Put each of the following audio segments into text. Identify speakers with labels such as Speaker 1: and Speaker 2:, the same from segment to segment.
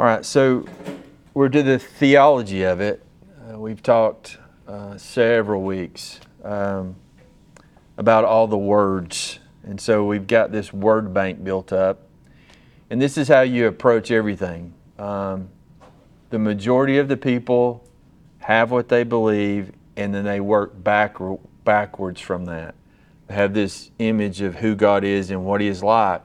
Speaker 1: All right, so we're to the theology of it. Uh, we've talked uh, several weeks um, about all the words. And so we've got this word bank built up. And this is how you approach everything. Um, the majority of the people have what they believe, and then they work back, backwards from that. They have this image of who God is and what He is like.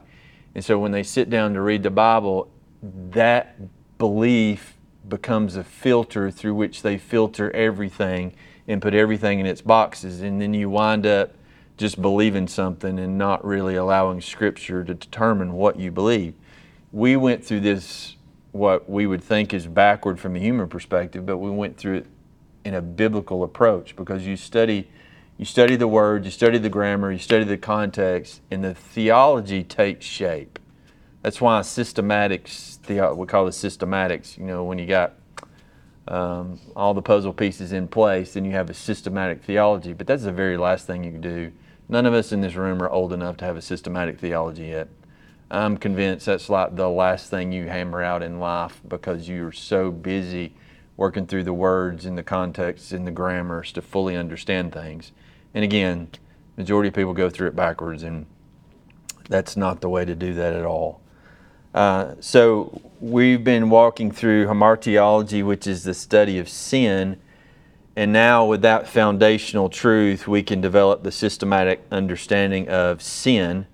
Speaker 1: And so when they sit down to read the Bible, that belief becomes a filter through which they filter everything and put everything in its boxes. And then you wind up just believing something and not really allowing Scripture to determine what you believe. We went through this, what we would think is backward from a human perspective, but we went through it in a biblical approach because you study. You study the word, you study the grammar, you study the context, and the theology takes shape. That's why systematics, we call it systematics, you know, when you got um, all the puzzle pieces in place, then you have a systematic theology. But that's the very last thing you can do. None of us in this room are old enough to have a systematic theology yet. I'm convinced that's like the last thing you hammer out in life because you're so busy working through the words and the context and the grammars to fully understand things. And again, majority of people go through it backwards, and that's not the way to do that at all. Uh, so we've been walking through hamartiology, which is the study of sin. And now, with that foundational truth, we can develop the systematic understanding of sin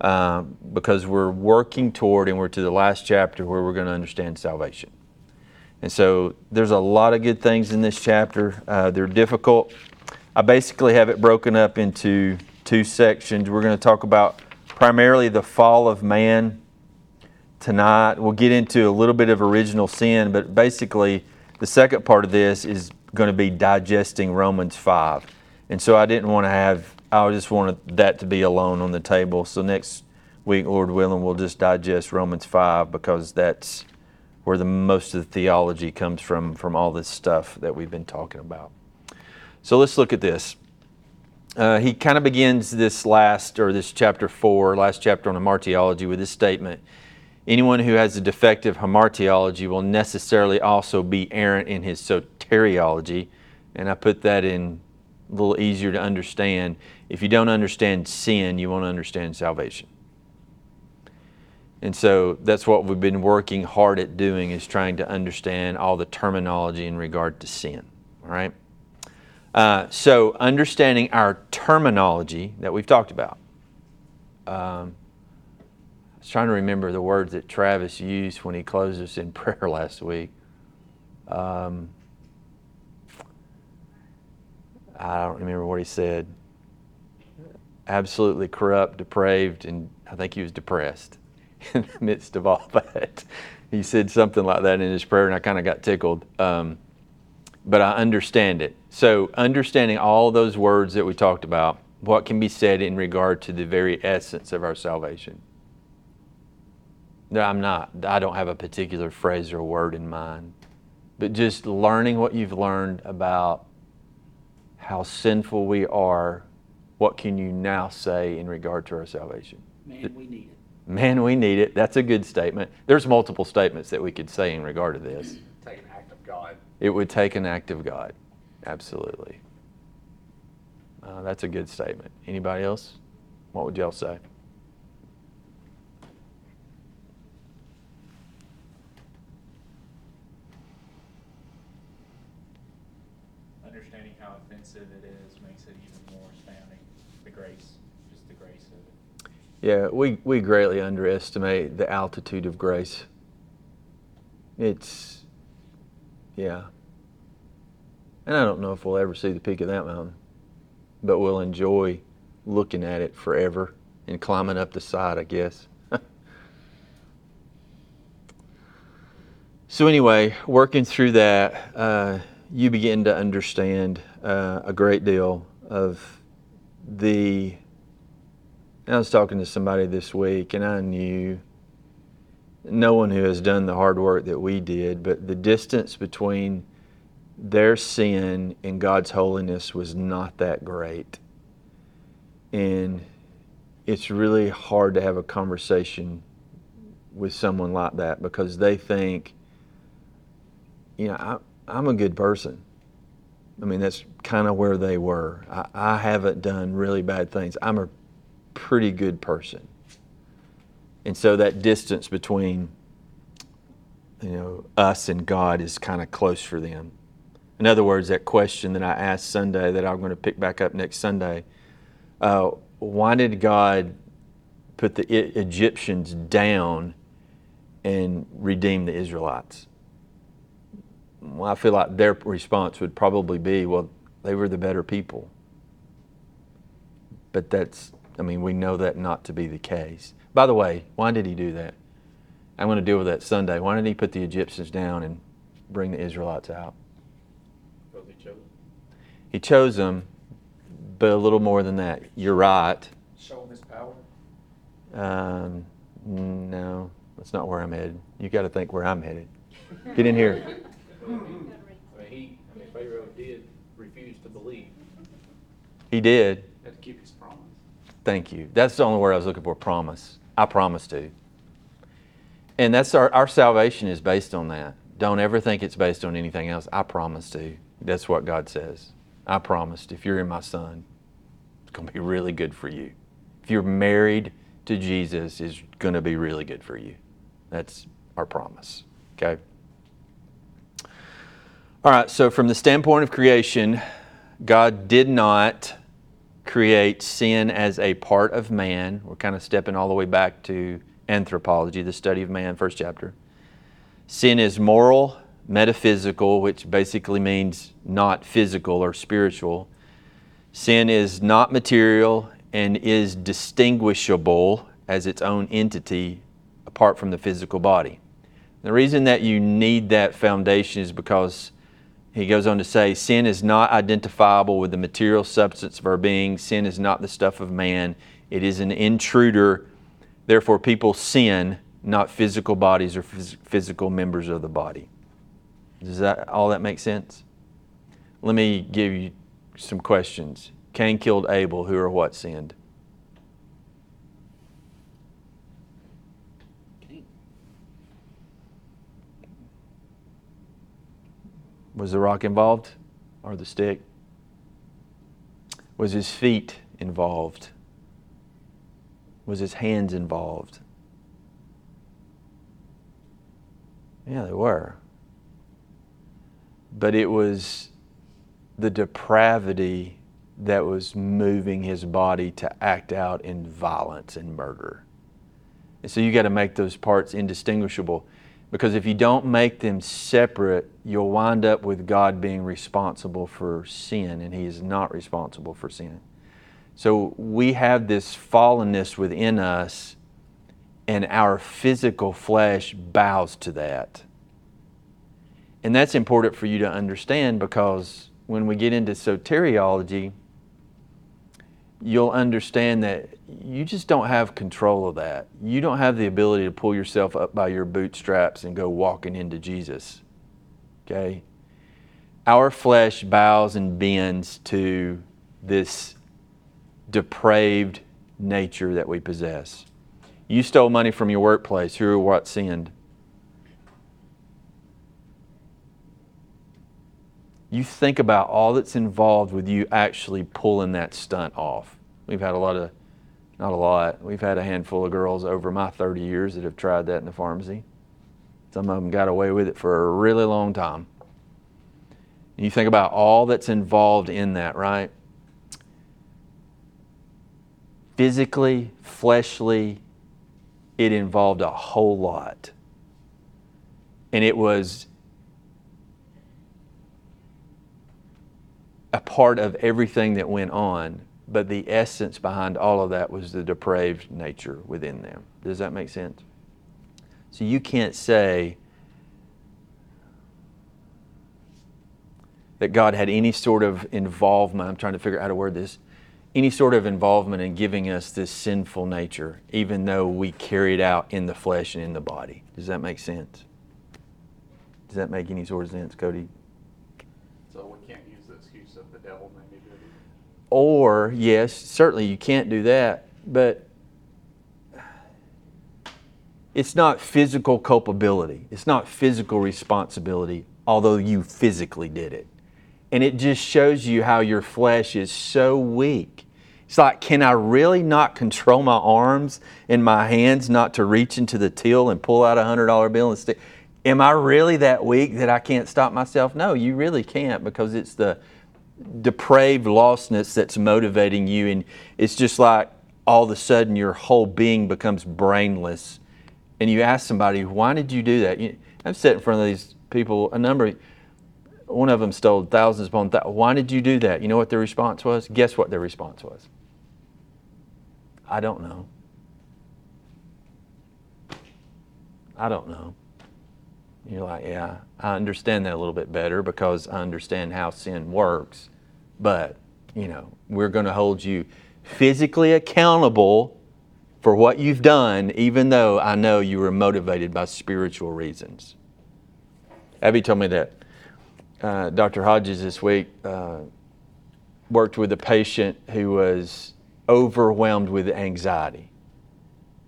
Speaker 1: uh, because we're working toward, and we're to the last chapter where we're going to understand salvation. And so, there's a lot of good things in this chapter. Uh, they're difficult. I basically have it broken up into two sections. We're going to talk about primarily the fall of man tonight. We'll get into a little bit of original sin, but basically, the second part of this is going to be digesting Romans 5. And so I didn't want to have, I just wanted that to be alone on the table. So next week, Lord willing, we'll just digest Romans 5 because that's where the most of the theology comes from, from all this stuff that we've been talking about. So let's look at this. Uh, he kind of begins this last, or this chapter 4, last chapter on hamartiology, with this statement. Anyone who has a defective hamartiology will necessarily also be errant in his soteriology. And I put that in a little easier to understand. If you don't understand sin, you won't understand salvation. And so that's what we've been working hard at doing is trying to understand all the terminology in regard to sin. All right? Uh, so understanding our terminology that we've talked about. Um, was trying to remember the words that Travis used when he closed us in prayer last week. Um, I don't remember what he said. Absolutely corrupt, depraved, and I think he was depressed in the midst of all that. He said something like that in his prayer, and I kind of got tickled. Um, but I understand it. So, understanding all those words that we talked about, what can be said in regard to the very essence of our salvation. No, I'm not. I don't have a particular phrase or word in mind. But just learning what you've learned about how sinful we are, what can you now say in regard to our salvation?
Speaker 2: Man, we need it.
Speaker 1: Man, we need it. That's a good statement. There's multiple statements that we could say in regard to this.
Speaker 2: Take an act of God.
Speaker 1: It would take an act of God. Absolutely. Uh, that's a good statement. Anybody else? What would y'all say? Yeah, we, we greatly underestimate the altitude of grace. It's, yeah. And I don't know if we'll ever see the peak of that mountain, but we'll enjoy looking at it forever and climbing up the side, I guess. so, anyway, working through that, uh, you begin to understand uh, a great deal of the I was talking to somebody this week, and I knew no one who has done the hard work that we did, but the distance between their sin and God's holiness was not that great. And it's really hard to have a conversation with someone like that because they think you know, I, I'm a good person. I mean, that's kind of where they were. I, I haven't done really bad things. I'm a pretty good person. And so that distance between, you know, us and God is kind of close for them. In other words, that question that I asked Sunday that I'm going to pick back up next Sunday uh, why did God put the Egyptians down and redeem the Israelites? Well, I feel like their response would probably be, well, they were the better people. But that's, I mean, we know that not to be the case. By the way, why did he do that? I'm going to deal with that Sunday. Why did he put the Egyptians down and bring the Israelites out?
Speaker 2: Because he chose.
Speaker 1: He chose them, but a little more than that. You're right.
Speaker 2: Show him his power.
Speaker 1: Um, no, that's not where I'm headed. You got to think where I'm headed. Get in here.
Speaker 2: I mean, he, I mean, Pharaoh did refuse to believe.
Speaker 1: He did.
Speaker 2: Had to keep his promise.
Speaker 1: Thank you. That's the only word I was looking for. Promise. I promise to. And that's our, our salvation is based on that. Don't ever think it's based on anything else. I promise to. That's what God says. I promised if you're in my son, it's going to be really good for you. If you're married to Jesus, it's going to be really good for you. That's our promise. Okay? All right, so from the standpoint of creation, God did not create sin as a part of man. We're kind of stepping all the way back to anthropology, the study of man, first chapter. Sin is moral, metaphysical, which basically means not physical or spiritual. Sin is not material and is distinguishable as its own entity apart from the physical body. The reason that you need that foundation is because he goes on to say, Sin is not identifiable with the material substance of our being. Sin is not the stuff of man. It is an intruder. Therefore, people sin, not physical bodies or phys- physical members of the body. Does that all that make sense? Let me give you some questions. Cain killed Abel, who or what sinned? Was the rock involved or the stick? Was his feet involved? Was his hands involved? Yeah, they were. But it was the depravity that was moving his body to act out in violence and murder. And so you got to make those parts indistinguishable because if you don't make them separate, you'll wind up with God being responsible for sin, and He is not responsible for sin. So we have this fallenness within us, and our physical flesh bows to that. And that's important for you to understand because when we get into soteriology, you'll understand that you just don't have control of that. You don't have the ability to pull yourself up by your bootstraps and go walking into Jesus. Okay? Our flesh bows and bends to this depraved nature that we possess. You stole money from your workplace. Who or what sinned? you think about all that's involved with you actually pulling that stunt off. We've had a lot of, not a lot, we've had a handful of girls over my 30 years that have tried that in the pharmacy. Some of them got away with it for a really long time. And you think about all that's involved in that, right? Physically, fleshly, it involved a whole lot. And it was a part of everything that went on, but the essence behind all of that was the depraved nature within them. Does that make sense? So you can't say that God had any sort of involvement. I'm trying to figure out how to word this. Any sort of involvement in giving us this sinful nature, even though we carry it out in the flesh and in the body. Does that make sense? Does that make any sort of sense, Cody?
Speaker 2: So we can't use the excuse of the devil it.
Speaker 1: Or, yes, certainly you can't do that, but it's not physical culpability. It's not physical responsibility. although you physically did it. And it just shows you how your flesh is so weak. It's like, can I really not control my arms and my hands not to reach into the till and pull out a hundred dollar bill and stick? Am I really that weak that I can't stop myself? No, you really can't because it's the depraved lostness that's motivating you. And it's just like all of a sudden your whole being becomes brainless. And you ask somebody, why did you do that? You, I've sat in front of these people, a number one of them stole thousands upon thousands. Why did you do that? You know what their response was? Guess what their response was? I don't know. I don't know. You're like, yeah, I understand that a little bit better because I understand how sin works. But, you know, we're going to hold you physically accountable for what you've done, even though I know you were motivated by spiritual reasons. Abby told me that uh, Dr. Hodges this week uh, worked with a patient who was overwhelmed with anxiety.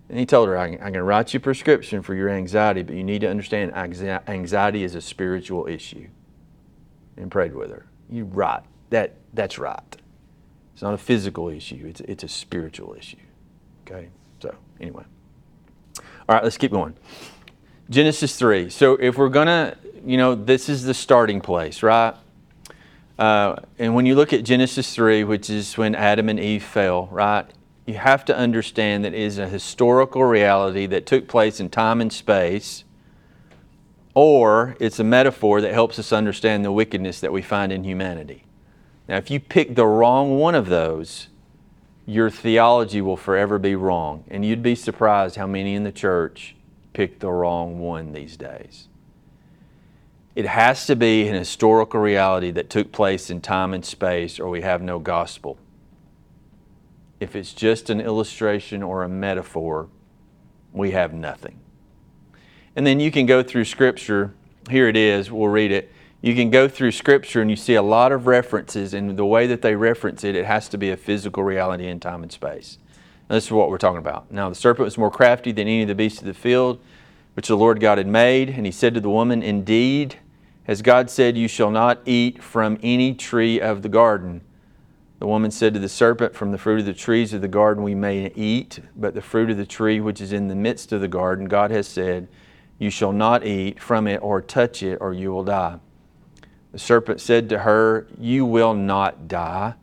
Speaker 1: And he told her, I'm going to write you a prescription for your anxiety, but you need to understand anxiety is a spiritual issue. And prayed with her. You right. That, that's right. It's not a physical issue, it's, it's a spiritual issue. Okay? So, anyway. All right, let's keep going. Genesis 3. So, if we're going to, you know, this is the starting place, right? Uh, and when you look at Genesis 3, which is when Adam and Eve fell, right, you have to understand that it is a historical reality that took place in time and space, or it's a metaphor that helps us understand the wickedness that we find in humanity. Now, if you pick the wrong one of those, your theology will forever be wrong. And you'd be surprised how many in the church pick the wrong one these days. It has to be an historical reality that took place in time and space, or we have no gospel. If it's just an illustration or a metaphor, we have nothing. And then you can go through Scripture. Here it is, we'll read it. You can go through Scripture and you see a lot of references, and the way that they reference it, it has to be a physical reality in time and space. And this is what we're talking about. Now, the serpent was more crafty than any of the beasts of the field which the Lord God had made. And he said to the woman, Indeed, as God said, You shall not eat from any tree of the garden. The woman said to the serpent, From the fruit of the trees of the garden we may eat, but the fruit of the tree which is in the midst of the garden, God has said, You shall not eat from it or touch it, or you will die. The serpent said to her, You will not die.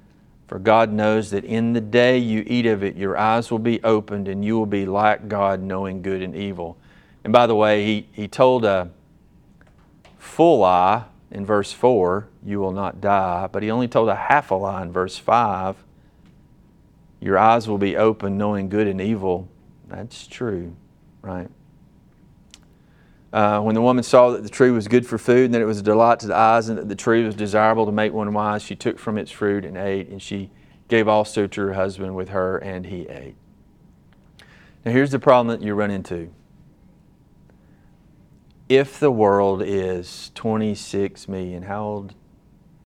Speaker 1: For God knows that in the day you eat of it, your eyes will be opened, and you will be like God, knowing good and evil. And by the way, he, he told a full lie in verse 4, you will not die, but he only told a half a lie in verse 5, your eyes will be open knowing good and evil. That's true, right? Uh, when the woman saw that the tree was good for food and that it was a delight to the eyes and that the tree was desirable to make one wise, she took from its fruit and ate, and she gave also to her husband with her, and he ate. Now, here's the problem that you run into if the world is 26 million, how old